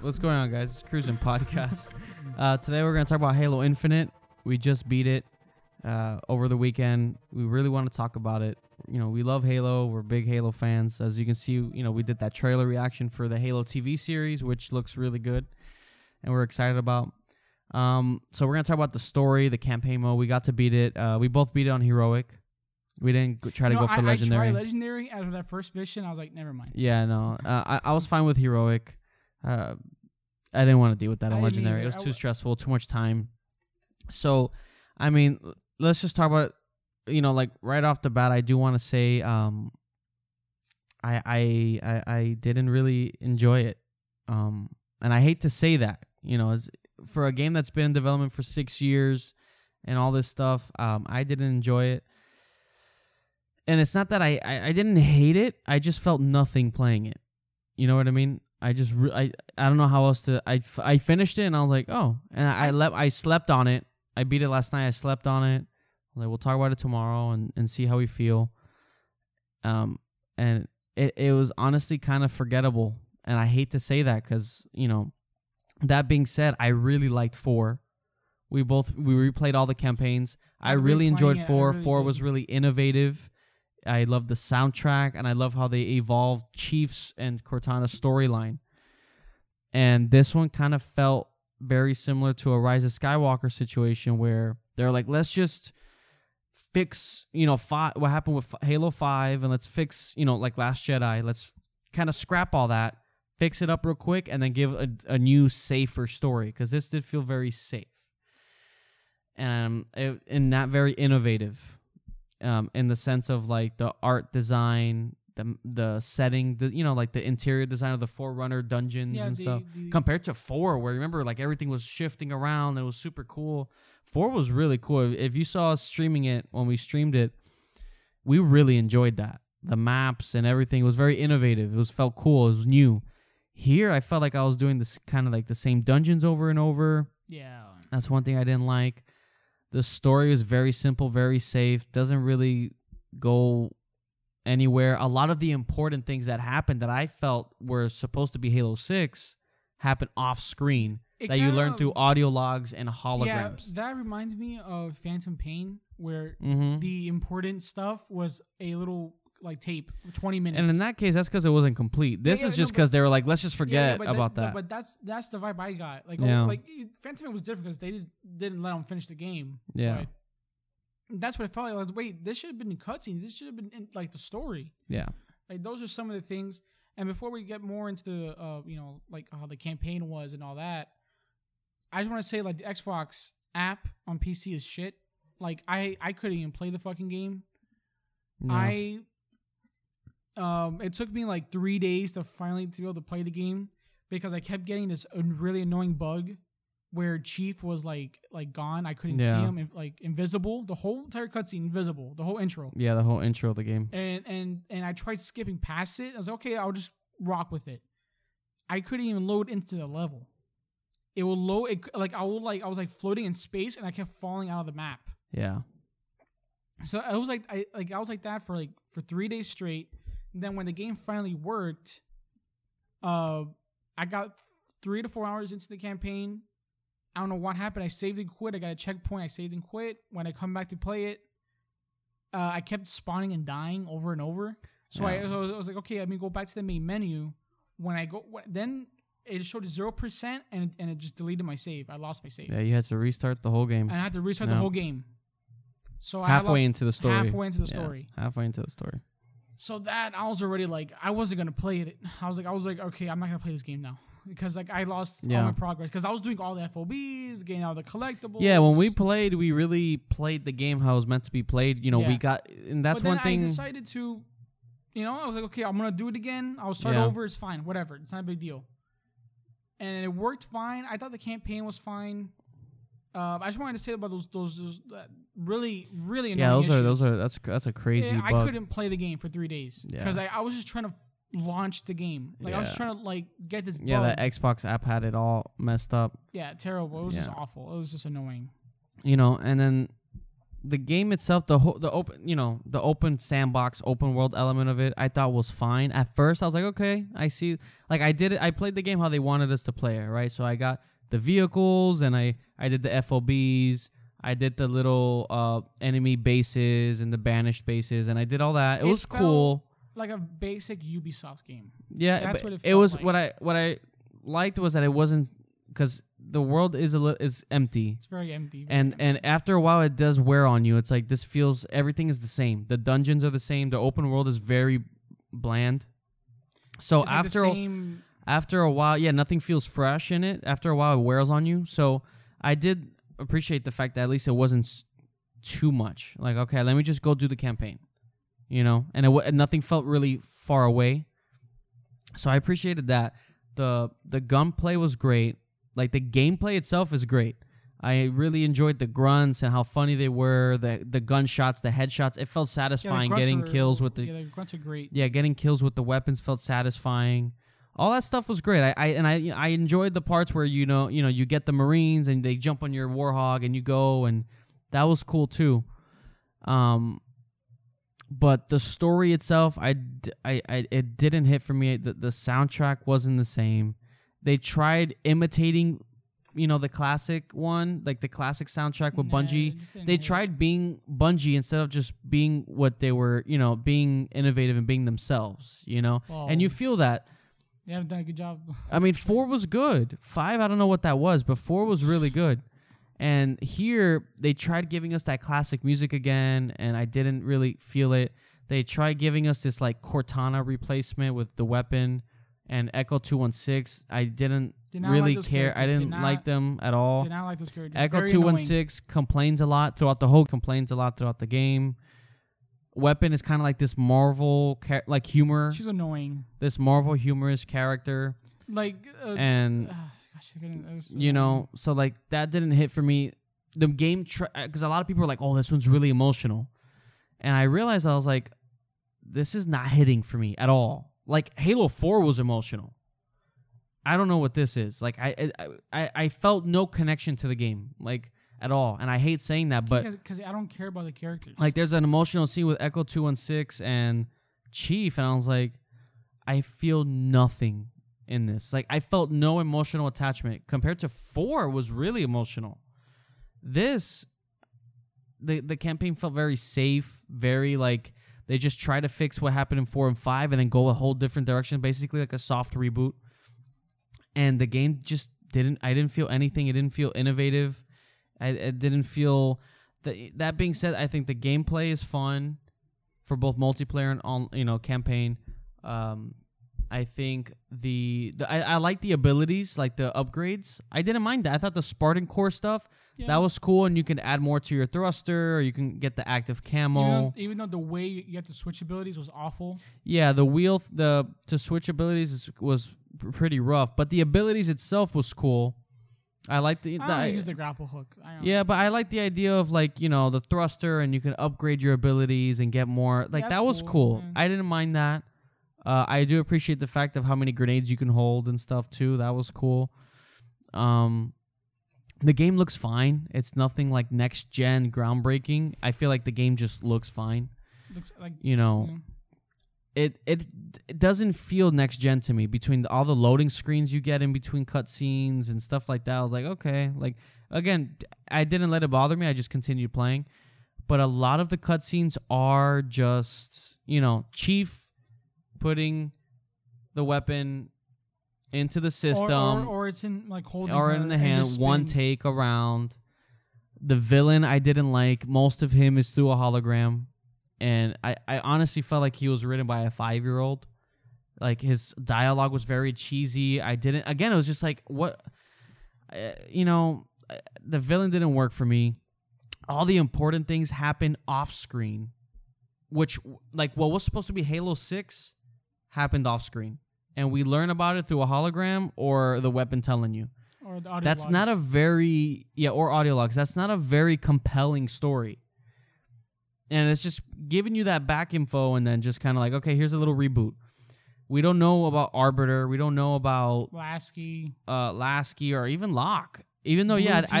What's going on, guys? It's Cruising Podcast. Uh, today we're going to talk about Halo Infinite. We just beat it uh, over the weekend. We really want to talk about it. You know, we love Halo. We're big Halo fans. As you can see, you know, we did that trailer reaction for the Halo TV series, which looks really good, and we're excited about. Um, so we're gonna talk about the story, the campaign mode. We got to beat it. Uh, we both beat it on heroic. We didn't go, try to No, go for I, legendary. I tried legendary after that first mission. I was like, never mind. Yeah, no. Uh, I I was fine with heroic. Uh, I didn't want to deal with that on legendary. It was too stressful, too much time. So, I mean, let's just talk about it. You know, like right off the bat, I do want to say, um, I I I I didn't really enjoy it. Um, and I hate to say that. You know, as for a game that's been in development for six years and all this stuff, um, I didn't enjoy it and it's not that I, I I didn't hate it. I just felt nothing playing it. You know what I mean? I just re- I I don't know how else to. I, f- I finished it and I was like, oh, and I I, le- I slept on it. I beat it last night. I slept on it. Like we'll talk about it tomorrow and and see how we feel. Um, and it it was honestly kind of forgettable, and I hate to say that because you know. That being said, I really liked four. We both we replayed all the campaigns. I After really enjoyed it, four. really four did. was really innovative. I love the soundtrack and I love how they evolved Chiefs and Cortana's storyline. And this one kind of felt very similar to a Rise of Skywalker situation where they're like, let's just fix, you know, what happened with Halo 5 and let's fix, you know, like Last Jedi. Let's kind of scrap all that, fix it up real quick, and then give a, a new, safer story because this did feel very safe. It, and not very innovative um, in the sense of like the art design, the the setting, the you know like the interior design of the Forerunner dungeons Yeah, and the, stuff. the- Compared to four, where remember like everything was shifting around, and it was super cool. Four was really cool. If you saw us streaming it when we streamed it, we really enjoyed that. The maps and everything was very innovative. It was felt cool. It was new. Here, I felt like I was doing this kind of like the same dungeons over and over. yeah. That's one thing I didn't like. The story is very simple, very safe, doesn't really go anywhere. A lot of the important things that happened that I felt were supposed to be Halo 6 happen off screen It that you learn through audio logs and holograms. Yeah, that reminds me of Phantom Pain, where mm-hmm. the important stuff was a little like tape, twenty minutes. And in that case, that's because it wasn't complete. This yeah, is no, just because they were like, let's just forget yeah, about but- that. But, that's that's the vibe I got. Like, Yeah. oh, like Phantom was different because they did, didn't let them finish the game. Yeah. but that's what I felt like. I was wait, this should have been in cutscenes. This should have been in, like the story. yeah. Like those are some of the things. And before we get more into the, uh, you know, like how the campaign was and all that, I just want to say like the Xbox app on PC is shit. Like I I couldn't even play the fucking game. Yeah. I um it took me like three days to finally to be able to play the game because I kept getting this really annoying bug where Chief was like like gone. I couldn't Yeah. see him like invisible. The whole entire cutscene invisible. The whole intro. yeah, the whole intro of the game. And and and I tried skipping past it. I was like, okay, I'll just rock with it. I couldn't even load into the level. It will load it, like I will like I was like floating in space and I kept falling out of the map. Yeah. So I was like, I like I was like that for like for three days straight. Then when the game finally worked, uh, I got three to four hours into the campaign. I don't know what happened. I saved and quit. I got a checkpoint. I saved and quit. When I come back to play it, uh, I kept spawning and dying over and over. So I, Yeah. I was I was like, okay, let me go back to the main menu. When I go, then it showed zero percent, and and it just deleted my save. I lost my save, Yeah, you had to restart the whole game. and I had to restart No. the whole game. So halfway into the story. halfway into the Yeah, story. halfway into the story. So that I was already like I wasn't gonna play it. I was like I was like okay I'm not gonna play this game now because like I lost all my progress because I was doing all the FOBs, getting all the collectibles. Yeah, when we played, we really played the game how it was meant to be played. You know, we got, and that's but then one thing. I decided to, you know, I was like okay I'm gonna do it again. I'll start Yeah. over. It's fine, whatever. It's not a big deal. And it worked fine. I thought the campaign was fine. Uh, I just wanted to say about those those, those uh, really really yeah, annoying those are those are that's that's a crazy Yeah, I bug. couldn't play the game for three days Yeah. because I, I was just trying to launch the game. Like I was trying to like get this. yeah, bug. that Xbox app had it all messed up. Yeah, terrible. It was just awful. It was just annoying. You know, and then the game itself, the whole, the open, you know, the open sandbox, open world element of it, I thought was fine. At first, I was like, okay, I see. Like I did it. I played the game how they wanted us to play it, right? So I got the vehicles and I I did the FOBs. I did the little uh enemy bases and the banished bases, and I did all that. It, It was cool. Like a basic Ubisoft game. Yeah, That's what it it, was like. what I what I liked was that it wasn't because the world is a li- is empty, It's very empty. very and empty. and after a while it does wear on you. It's like this feels everything is the same. The dungeons are the same. The open world is very bland. So It's like the after same, after a while, yeah, nothing feels fresh in it. After a while, it wears on you. So I did appreciate the fact that at least it wasn't s- too much. Like, okay, let me just go do the campaign, you know, and it w- and nothing felt really far away. So I appreciated that. the The gunplay was great. Like the gameplay itself is great. I really enjoyed the grunts and how funny they were. The the gunshots, the headshots. It felt satisfying grunts getting were- kills with the yeah, the grunts are great. yeah, getting kills with the weapons felt satisfying. All that stuff was great. I, I and I I enjoyed the parts where you know you know you get the Marines and they jump on your Warthog and you go and that was cool too. Um, but the story itself, I, I, I- it didn't hit for me. The, the soundtrack wasn't the same. They tried imitating, you know, the classic one, like the classic soundtrack with Nah, Bungie it they tried being Bungie instead of just being what they were, you know, being innovative and being themselves, you know. And you feel that. They haven't done a good job. I mean, four was good. Five, I don't know what that was, but four was really good. And here they tried giving us that classic music again, and I didn't really feel it. They tried giving us this like Cortana replacement with the weapon and Echo Two One Six. I didn't Did not like really care. I. Did didn't not- like them at all. Did not like those characters. Echo two one six complains a lot throughout the whole complains a lot throughout the game. Weapon is kind of like this Marvel char- like humor, She's annoying. this Marvel humorous character, Like, uh, and ah, gosh, I couldn't- it was so you know, so like that didn't hit for me. The game because a lot of people are like, "Oh, this one's really emotional," and I realized I was like, "This is not hitting for me at all." Like Halo Four was emotional. I don't know what this is. Like I I I, I felt no connection to the game like at all, and I hate saying that, but because I don't care about the characters. like there's an emotional scene with Echo 216 and Chief and I was like I feel nothing in this. Like I felt no emotional attachment compared to 4 was really emotional. This the the campaign felt very safe, very like they just try to fix what happened in 4 and 5 and then go a whole different direction, basically like a soft reboot. And the game just didn't I didn't feel anything. It didn't feel innovative. I it didn't feel that that being said, I think the gameplay is fun for both multiplayer and on you know campaign. Um, I think the, the I, I like the abilities, like the upgrades. I didn't mind that. I thought the Spartan core stuff Yeah. that was cool, and you can add more to your thruster, or you can get the active even though, even though the way you had to switch abilities was awful. Yeah, the wheel, the to switch abilities is, was pr- pretty rough, but the abilities itself was cool. I like the, I the don't use the grapple hook. I don't yeah, but I like the idea of like you know the thruster and you can upgrade your abilities and get more. Like That's that was cool, cool. yeah. I didn't mind that. Uh, I do appreciate the fact of how many grenades you can hold and stuff too. That was cool. Um, the game looks fine. It's nothing like next gen groundbreaking. I feel like the game just looks fine. looks like You know, yeah. It it it doesn't feel next gen to me. Between the, all the loading screens you get in between cutscenes and stuff like that, I was like, okay. Like again, I didn't let it bother me. I just continued playing. But a lot of the cutscenes are just you know Chief putting the weapon into the system or, or, it's in like holding or in the hand, one take around. The villain I didn't like. Most of him is through a hologram, and I, I honestly felt like he was written by a five year old. Like his dialogue was very cheesy. I didn't. Again, it was just like what, uh, you know, uh, the villain didn't work for me. All the important things happen off screen, which like what was supposed to be Halo Six, happened off screen, and we learn about it through a hologram or the weapon telling you Or the audio that's logs. not a very yeah or audio logs that's not a very compelling story and it's just giving you that back info and then just kind of like okay here's a little reboot we don't know about arbiter we don't know about Lasky. uh lasky or even locke Even though, Blue yeah, I, I.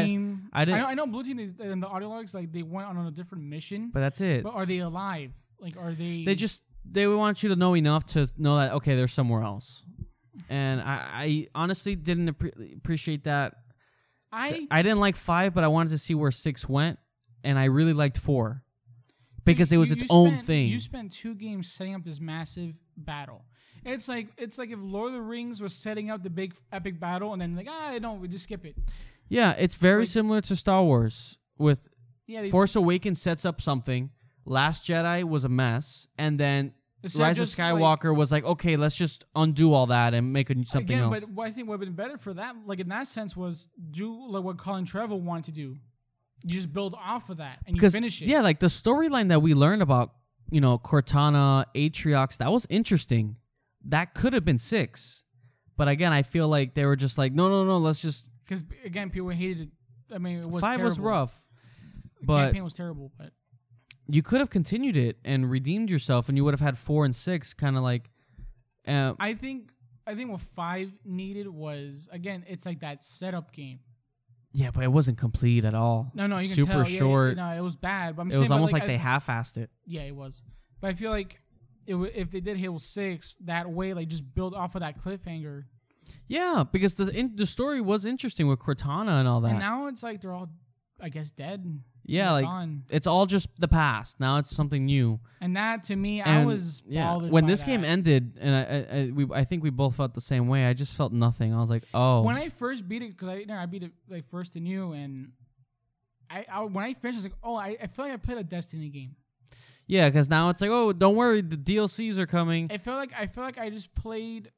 I didn't- know, I know blue team is in the audio logs like they went on a different mission, but that's it. but are they alive? Like, are they? they just they want you to know enough to know that okay, they're somewhere else. And I, I honestly didn't appre- appreciate that. I I didn't like five, but I wanted to see where six went, and I really liked four because it was You- its you own spent- thing. You spent two games setting up this massive battle. It's like it's like if Lord of the Rings was setting up the big epic battle, and then like ah, no, we just skip it. yeah, it's very like- similar to Star Wars. With Yeah, they, Force Awakens sets up something. Last Jedi was a mess, and then Rise of just, like- Skywalker was like, okay, let's just undo all that and make a, something Again, else. but what I think would have been better for that, like in that sense, was do like what Colin Trevor wanted to do. You just build off of that and you finish it. yeah, like the storyline that we learned about, you know, Cortana, Atriox, that was interesting. That could have been six, but again, I feel like they were just like, no, no, no, let's just Because again, people hated it. I mean, it was five was rough. The but- campaign was terrible, but You could have continued it and redeemed yourself, and you would have had four and six, kind of like. Uh, I think I think what five needed was again, it's like that setup game. Yeah, but it wasn't complete at all. No, no, you can super tell. Yeah, short. no, it was bad. But I'm it saying, was almost like, I they th- half-assed it. Yeah, it was. But I feel like it w- if they did Halo Six that way, like just build off of that cliffhanger. Yeah, because the in, the story was interesting with Cortana and all that. And now it's like they're all, I guess, dead. Yeah, like gone. it's all just the past. Now it's something new. And that to me, I was yeah. When this game ended, and I, I, I, we, I think we both felt the same way. I just felt nothing. I was like, oh, When I first beat it, because I, you know, I beat it like first to you, and I, I when I finished, I was like, oh, I, I feel like I played a Destiny game. yeah, because now it's like, oh, don't worry, the DLCs are coming, I feel like I feel like I just played.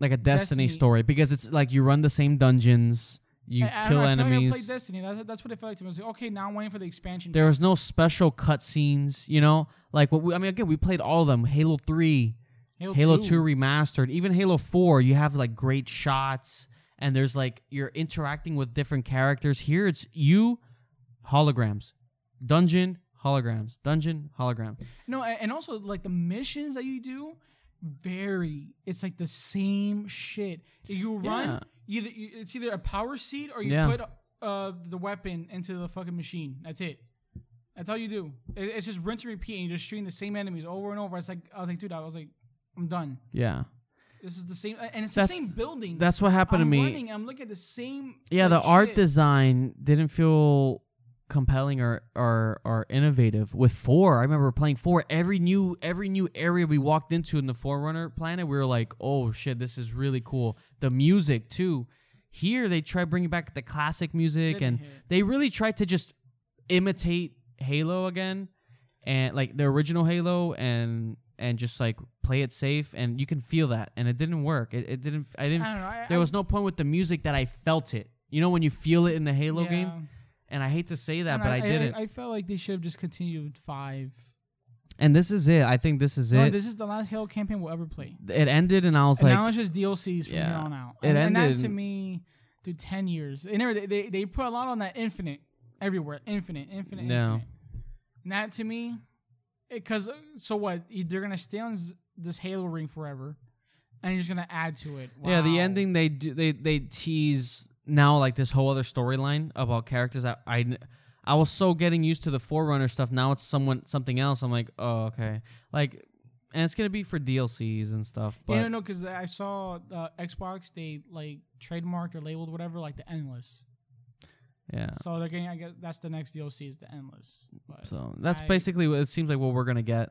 like a Destiny, Destiny. story, because it's like you run the same dungeons, you I, I kill don't know, I Like I played Destiny. That's, that's what it felt like to me. I was like, okay, now I'm waiting for the expansion. there was no special cutscenes, you know, like what we, I mean, again, we played all of them. Halo Three, Halo, Halo 2 remastered, even Halo 4, you have like great shots and there's like you're interacting with different characters. Here it's you holograms. Dungeon holograms. Dungeon hologram. No, and also like the missions that you do, very. It's like the same shit. You run. Either you, it's either a power seed or you Yeah. put uh the weapon into the fucking machine. That's it. That's all you do. It, it's just rinse and repeat, and you're just shooting the same enemies over and over. It's like I was like, dude, I was like, I'm done. Yeah. This is the same, and it's That's- the same building. That's what happened I'm to me. running. I'm looking at the same. Yeah, like, the art shit. design didn't feel compelling or, or or innovative. With four, I remember playing four. Every new every new area we walked into in the Forerunner planet, we were like, "Oh shit, this is really cool." The music too. Here they try bringing back the classic music, and they really tried to just imitate Halo again, and like the original Halo, and and just like play it safe. And you can feel that, and it didn't work. It, it didn't. I didn't I know. I, there was no point with the music that I felt it. You know when you feel it in the Halo yeah. game, and I hate to say that, And but I, didn't. I, felt like they should have just continued five. and this is it. I think this is No, it. this is the last Halo campaign we'll ever play. it ended, and I was And like, now it's just DLCs from Yeah. here on out. It And, and that to me, dude, ten years. And they, they they put a lot on that infinite everywhere, infinite, infinite, No. infinite. And that to me, because uh, so what? They're gonna stay on this Halo ring forever, and you're just gonna add to it. yeah, the ending they do they they tease now like this whole other storyline about characters that I kn- I was so getting used to the Forerunner stuff. Now it's someone something else. I'm like, oh okay, like, and it's gonna be for DLCs and stuff. But yeah, no, no, because I saw uh, Xbox they like trademarked or labeled whatever like the endless. yeah. So they're getting. I guess that's the next DLC is the endless. But So that's I- basically what it seems like what we're gonna get.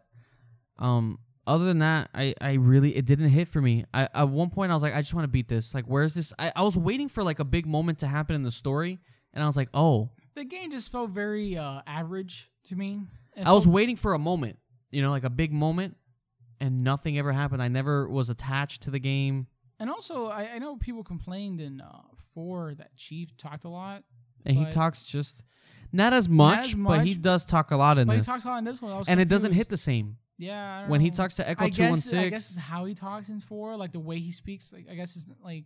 Um, other than that, I, I really it didn't hit for me. I at one point I was like, I just want to beat this. Like, where's this? I, I was waiting for like a big moment to happen in the story, and I was like, oh, the game just felt very uh, average to me. It I was felt- waiting for a moment, you know, like a big moment, and nothing ever happened. I never was attached to the game, and also I, I know people complained in uh, four that Chief talked a lot, and he talks just not as much, as but he does talk a lot in but he this, talks a lot in this one. And it doesn't hit the same yeah I don't when he talks to Echo Two One Six, I guess it's how he talks in four, like the way he speaks. Like I guess it's like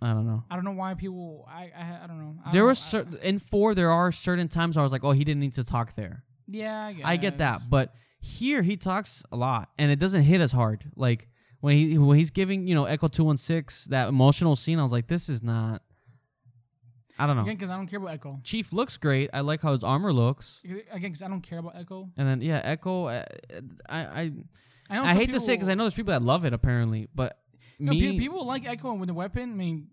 I don't know. I don't know why people. I I, I don't know. I There certain in four. There are certain times where I was like, "Oh, he didn't need to talk there." Yeah, I. I get that, but here he talks a lot, and it doesn't hit as hard. Like when he when he's giving you know Echo two one six that emotional scene, I was like, "This is not." I don't know. Again, because I don't care about Echo. Chief looks great. I like how his armor looks. Again, because I don't care about Echo. And then yeah, Echo. Uh, I I, I, know I some hate to say it because I know there's people that love it apparently, but No, me, pe- people like Echo with the weapon. I mean,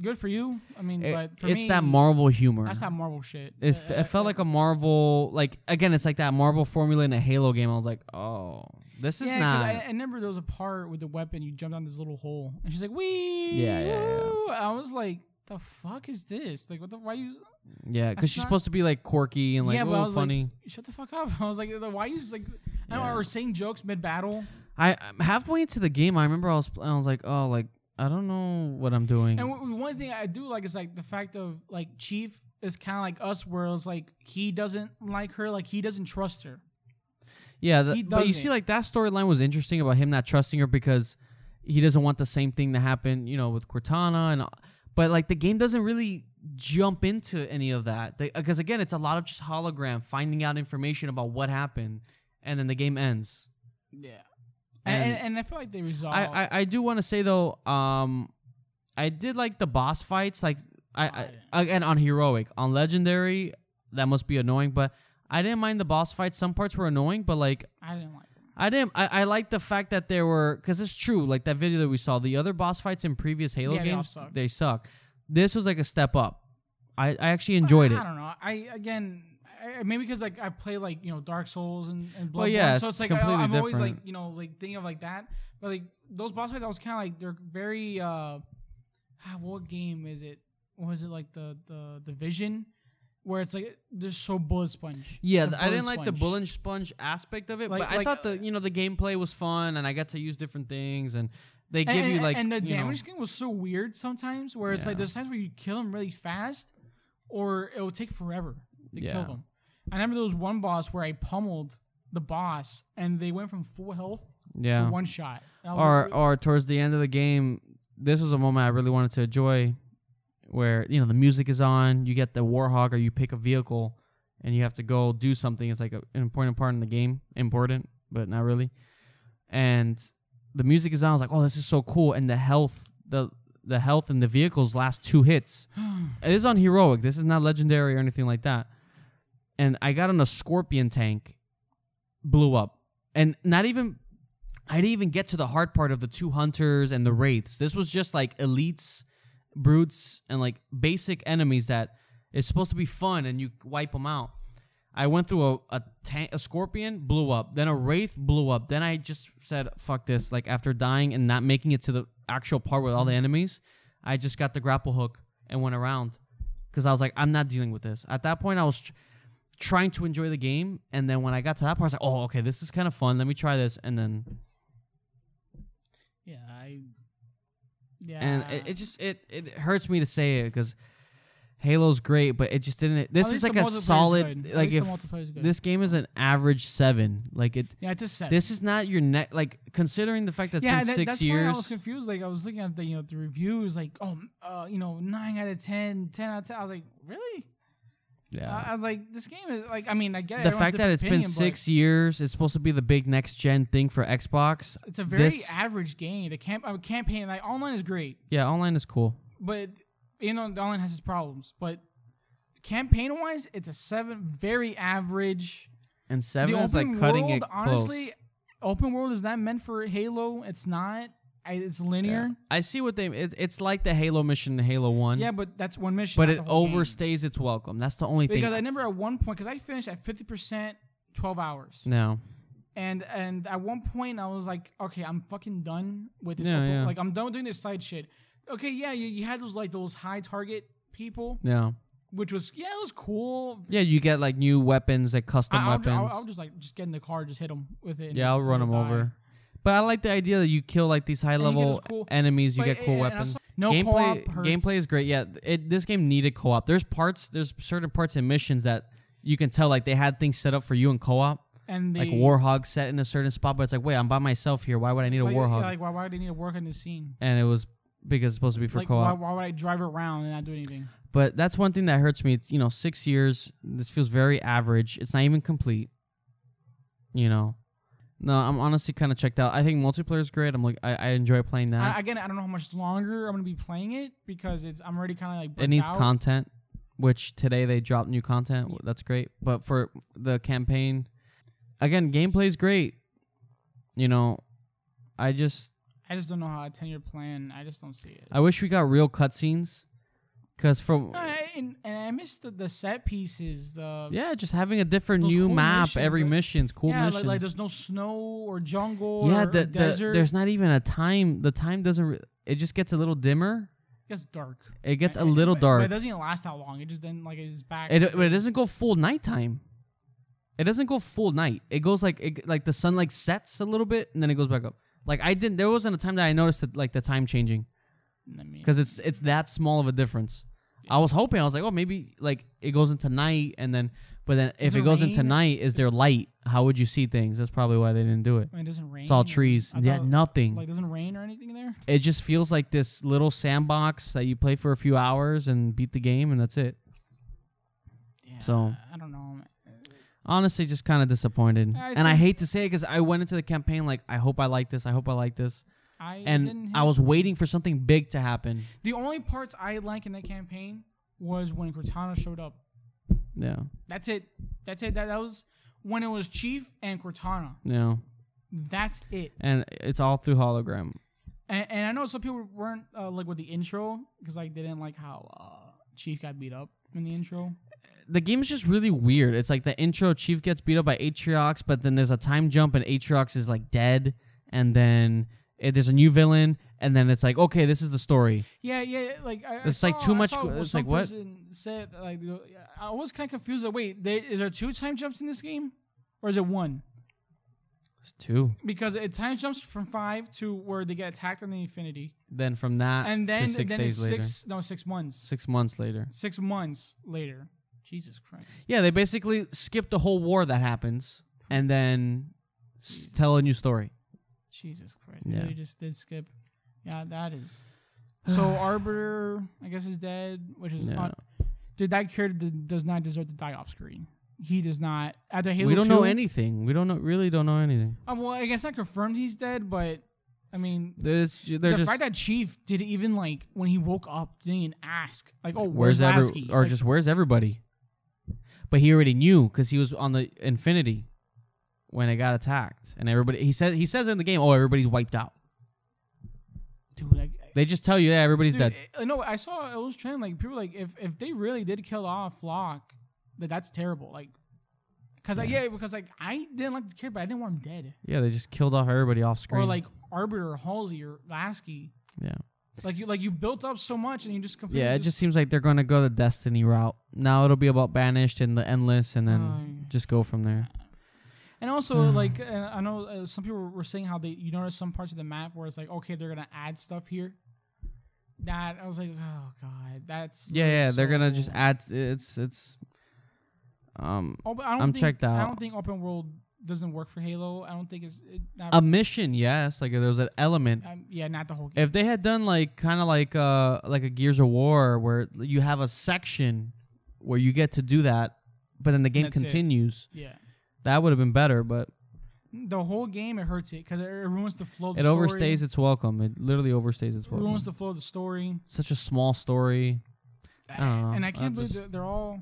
good for you. I mean, it- but for it's me, that Marvel humor. That's not Marvel shit. It, Uh, it felt like a Marvel like again. It's like that Marvel formula in a Halo game. I was like, oh, this is yeah, 'cause not. I, I remember there was a part with the weapon. You jumped down this little hole, and she's like, "Wee!" Yeah, yeah, yeah. I was like, "The fuck is this? Like, what the? Why you? yeah, because she's not- supposed to be like quirky and like Yeah, but I was like- funny. Shut the fuck up!" I was like, "Why you just like?" I don't Yeah. know, or saying jokes mid battle. I um, halfway into the game. I remember I was I was like, oh, like I don't know what I'm doing. And w- one thing I do like is like the fact of like Chief is kind of like us, where it's like he doesn't like her, like he doesn't trust her. Yeah, the, He but you see, like that storyline was interesting about him not trusting her because he doesn't want the same thing to happen, you know, with Cortana and. But like the game doesn't really jump into any of that because again, it's a lot of just hologram finding out information about what happened, and then the game ends. Yeah, and And- and, I feel like they resolve. I, I I do want to say though, um, I did like the boss fights. Like I, I I again on heroic, on legendary, that must be annoying. But I didn't mind the boss fights. Some parts were annoying, but like I didn't like. I didn't. I, I like the fact that there were because it's true. Like that video that we saw, the other boss fights in previous Halo Yeah, they all games, suck. they suck. This was like a step up. I, I actually enjoyed I, it. I don't know. I again. I, maybe because like I play like you know Dark Souls and, and Bloodborne, Well, yeah, so it's it's like I, completely I'm always like different. you know like thinking of like that. But like those boss fights, I was kind of like they're very. uh ah, What game is it? What was it like the the Division, where it's like they're so bullet sponge. Yeah, th- I didn't bullet like the sponge. bullet sponge aspect of it, Like- but I like, thought the uh, you know the gameplay was fun and I got to use different things and they give and, you like and the know- damage thing was so weird sometimes where it's like there's times where you kill them really fast or it will take forever to kill them. I remember there was one boss where i pummeled the boss and they went from full health yeah. to one shot. And I was or like, or towards the end of the game, this was a moment I really wanted to enjoy, where you know the music is on, you get the warthog, or you pick a vehicle, and you have to go do something. It's like a, an important part in the game, important but not really. And the music is on. I was like, oh, this is so cool. And the health, the the health in the vehicles last two hits. It is on heroic. This is not legendary or anything like that. And I got on a scorpion tank, blew up, and not even. I didn't even get to the hard part of the two hunters and the wraiths. This was just like elites, brutes, and like basic enemies that is supposed to be fun and you wipe them out. I went through a a, tank, a scorpion, blew up. Then a wraith blew up. Then I just said, "Fuck this!" Like after dying and not making it to the actual part with all the mm-hmm. enemies, I just got the grapple hook and went around because I was like, "I'm not dealing with this." At that point, I was tr- trying to enjoy the game, and then when I got to that part, I was like, "Oh, okay, this is kind of fun. Let me try this." And then yeah i yeah and it, it just it it hurts me to say it because Halo's great, but it just didn't. This is like a solid. Like if the multiplayer's good. this game is an average seven. Like it. yeah it's a set This is not your net. Like considering the fact that it's yeah, been that, six that's why years. I was confused. Like I was looking at the you know the reviews, like oh, uh, you know, nine out of 10, 10 out of ten. I was like, really? Yeah. I, I was like, this game is like, I mean, I get it. the fact that it's been opinion, six years, it's supposed to be the big next gen thing for Xbox. It's a very this- average game. The camp uh, campaign, like online, is great, Yeah, online is cool. but you know, the online has its problems. But campaign wise, it's a seven, very average. And seven is like cutting it close. honestly, open world is not meant for Halo. It's not. It's linear. Yeah. I see what they. It, it's like the Halo mission in Halo One. Yeah, but that's one mission. but it whole game. overstays its welcome. That's the only thing. because I remember at one point because I finished at fifty percent, twelve hours, no. and and at one point I was like, okay, I'm fucking done with this. Yeah, open- yeah. Like I'm done with doing this side shit. Okay, yeah, you, you had those like those high target people, No. which was yeah, it was cool. Yeah, you get like new weapons, like custom I, I'll, weapons. I'll, I'll just like just get in the car, just hit them with it. yeah, I'll run them over. But I like the idea that you kill like these high level cool- enemies, you get cool weapons. no gameplay co-op hurts. gameplay is great. Yeah, it, this game needed co-op. There's parts, there's certain parts and missions that you can tell like they had things set up for you in co-op, and like they- Warthog set in a certain spot. But it's like, wait, I'm by myself here. Why would I need a like, Warthog? yeah, like why why do they need to work on this scene? and it was because it's supposed to be for Like co-op. why, why would I drive around and not do anything? But that's one thing that hurts me. It's, you know, six years. This feels very average. It's not even complete. You know, no, I'm honestly kind of checked out. I think multiplayer is great. I'm like, I, I enjoy playing that. I, again, I don't know how much longer I'm gonna be playing it because it's I'm already kind of like it needs out. content. which today they dropped new content. That's great. But for the campaign, again, gameplay's great. You know, I just I just don't know how a ten year plan. I just don't see it. I wish we got real cutscenes, cause from No, I- and, and I missed the, the set pieces. The yeah, just having a different new cool map missions, every like- mission's cool yeah, missions. like, like there's no snow or jungle. yeah, or, the, or the, desert. there's not even a time. The time doesn't. Re- it just gets a little dimmer. it gets dark. It gets a And- little but- But dark. it doesn't even last that long. It just then like it's back. It but it doesn't go full nighttime. It doesn't go full night. It goes like it, like the sun like sets a little bit and then it goes back up. Like I didn't. There wasn't a time that I noticed that like the time changing because it's it's that small of a difference. I was hoping I was like, oh, maybe like it goes into night and then, but then if it goes into night, is there light? How would you see things? That's probably why they didn't do it. I mean, it doesn't rain. It's all trees. I Yeah, thought, nothing. Like doesn't rain or anything there. it just feels like this little sandbox that you play for a few hours and beat the game and that's it. Yeah, So- I don't know. honestly just kind of disappointed I and i hate to say it because i went into the campaign like i hope i like this i hope i like this I and i was waiting for something big to happen The only parts I like in that campaign was when Cortana showed up. yeah That's it. That's it. That, that was when it was Chief and Cortana. yeah That's it. and it's all through hologram And, and I know some people weren't uh, like with the intro because like they didn't like how uh, Chief got beat up in the intro. the game is just really weird it's like the intro chief gets beat up by atriox but then there's a time jump and atriox is like dead and then eh, there's a new villain and then it's like okay this is the story Yeah, yeah. Like I, I It's like saw- too I much saw it's like, what? Said like I was kind of confused. Like, wait, is there two time jumps in this game, or is it one? it's two Because it time jumps from five to where they get attacked on the Infinity, then from that and then to six then days later six no six months six months later six months later. Jesus Christ. Yeah, they basically skip the whole war that happens and then s- tell a new story. Jesus Christ. Yeah. They just did skip. Yeah, that is. So Arbiter, I guess, is dead, which is Yeah. un- dude. That character does not deserve to die off screen. He does not. After Halo we don't 2, know anything. We don't know, really don't know anything. Uh, well, I guess not confirmed he's dead, but I mean, There's, the fact that Chief did even like when he woke up didn't even ask like, "Oh, where's where's, every or Like, just where's everybody? But he already knew because he was on the Infinity when it got attacked, and everybody he says he says in the game, oh everybody's wiped out. dude, like, They just tell you, yeah, everybody's dude, dead. I know. I saw it was trending. Like people like if if they really did kill off Locke, that that's terrible. Like, cause I Yeah. yeah, because like I didn't like the character, but I didn't want him dead. Yeah, they just killed off everybody off screen. Or like Arbiter, or Halsey, or Lasky. yeah, Like you like you built up so much and you just completely yeah. It just seems like they're gonna go the Destiny route. Now it'll be about banished and the endless, and then Um, just go from there. And also, like uh, I know uh, some people were saying how they you notice some parts of the map where it's like okay they're gonna add stuff here. That I was like oh god that's Yeah, yeah, they're gonna just so- add. It's it's. Um, Oh, but I don't I'm think, checked out. I don't think open world doesn't work for Halo. I don't think it's it, not, a mission, yes. Like there was an element. um, yeah not the whole game. If they had done like kind of like uh like a Gears of War where you have a section where you get to do that, but then the game That's it. continues, yeah, that would have been better. But the whole game it hurts it because it ruins the flow. Of the it story. overstays its welcome. It literally overstays its It welcome. ruins the flow of the story. Such a small story. I don't know. And I I can't believe they're, they're all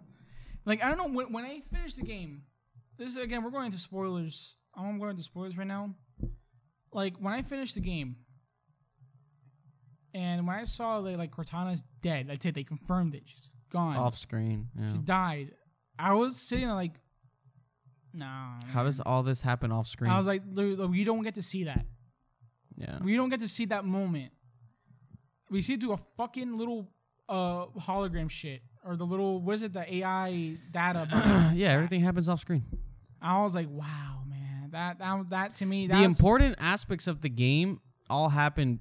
like I don't know when when I finish the game. This is again we're going into spoilers. I'm going into spoilers right now. Like when I finished the game, and when I saw that like Cortana's dead, that's it. They confirmed it. She's gone. Off screen. Yeah. She died. I was sitting there like, nah. How does all this happen off screen? I was like, "Look, look, we don't get to see that. yeah. We don't get to see that moment. We see it through a fucking little uh hologram shit or the little what is it the AI data. yeah, that. everything happens off screen. I was like, wow, man, that that that to me the important aspects of the game all happen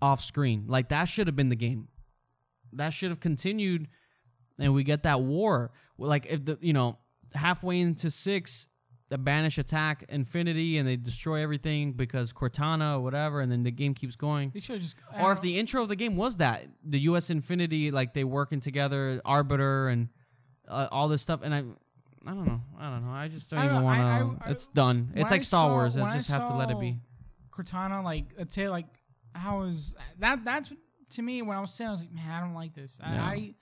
off screen. Like that should have been the game. That should have continued, and we get that war. Like if the you know halfway into six, the banish attack Infinity and they destroy everything because Cortana or whatever, and then the game keeps going. They should just Or if the intro of the game was that the U.S. Infinity, like they working together, Arbiter and uh, all this stuff, and I, I don't know, I don't know, I just don't I even don't I- want to. It's done. It's like I Star saw- Wars. I when I just have to let it be. Cortana like let's say like how is that that's to me when I was saying I was like man I don't like this Yeah. I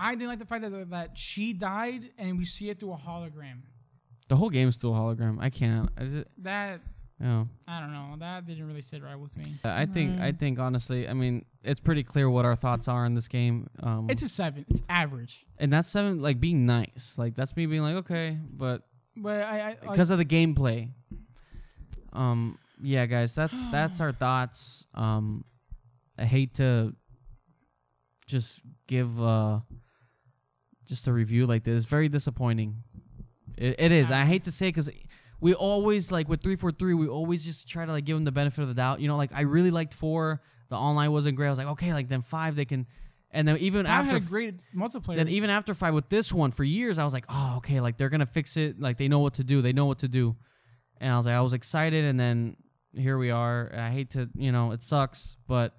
I didn't like the fact that that she died and we see it through a hologram. The whole game is still a hologram. I can't. Is it? That You know, I don't know. That didn't really sit right with me. I think. I Mm. think honestly, I mean, it's pretty clear what our thoughts are in this game. Um, It's a seven. It's average. and that's seven. Like being nice. Like that's me being like okay, but But I, I like, because of the gameplay. Um. Yeah, guys. That's that's our thoughts. Um. I hate to just give uh just a review like this. It's very disappointing. It, it is. I hate to say because we always like with three four three. We always just try to like give them the benefit of the doubt. You know, like I really liked four. The online wasn't great. I was like, okay, like then five they can. And then even Five after had a great multiplayer. then even after five with this one for years, I was like, oh, okay, like they're gonna fix it. Like they know what to do. They know what to do. And I was like, I was excited, and then here we are. I hate to, you know, it sucks, but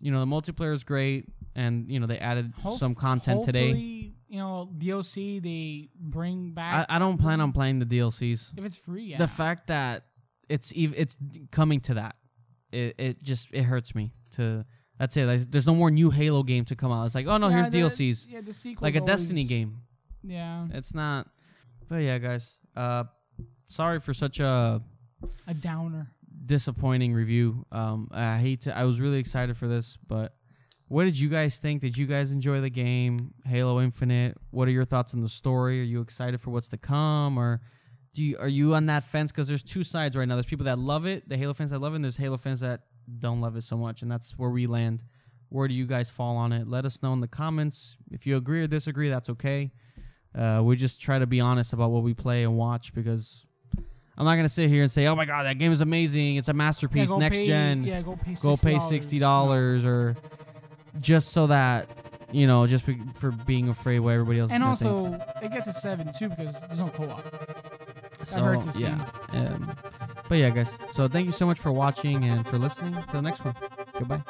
you know the multiplayer is great, and you know they added Hope- some content today. hopefully, You know, DLC they bring back. I, I don't plan on playing the DLCs. if it's free, yeah. The fact that it's ev- it's coming to that, it it just it hurts me to. That's it. There's no more new Halo game to come out. It's like, oh no, Yeah, here's the- DLCs, Yeah, the sequel. like a Destiny game. Yeah, It's not. But yeah, guys. Uh, sorry for such a a downer. disappointing review. Um, I hate to. I was really excited for this, but what did you guys think? Did you guys enjoy the game, Halo Infinite? What are your thoughts on the story? Are you excited for what's to come, or do you are you on that fence? Because there's two sides right now. There's people that love it, the Halo fans that love it, and there's Halo fans that don't love it so much, and that's where we land. Where do you guys fall on it? Let us know in the comments. If you agree or disagree, that's okay. Uh, we just try to be honest about what we play and watch because I'm not gonna sit here and say, "Oh my god, that game is amazing! It's a masterpiece, go next pay- gen. Yeah, go pay. go pay sixty dollars," or just so that you know, just be, for being afraid what everybody else And is also, it gets a seven too because there's no co-op. think. that hurts yeah. Um, but yeah, guys. So thank you so much for watching and for listening. To the next one. Goodbye.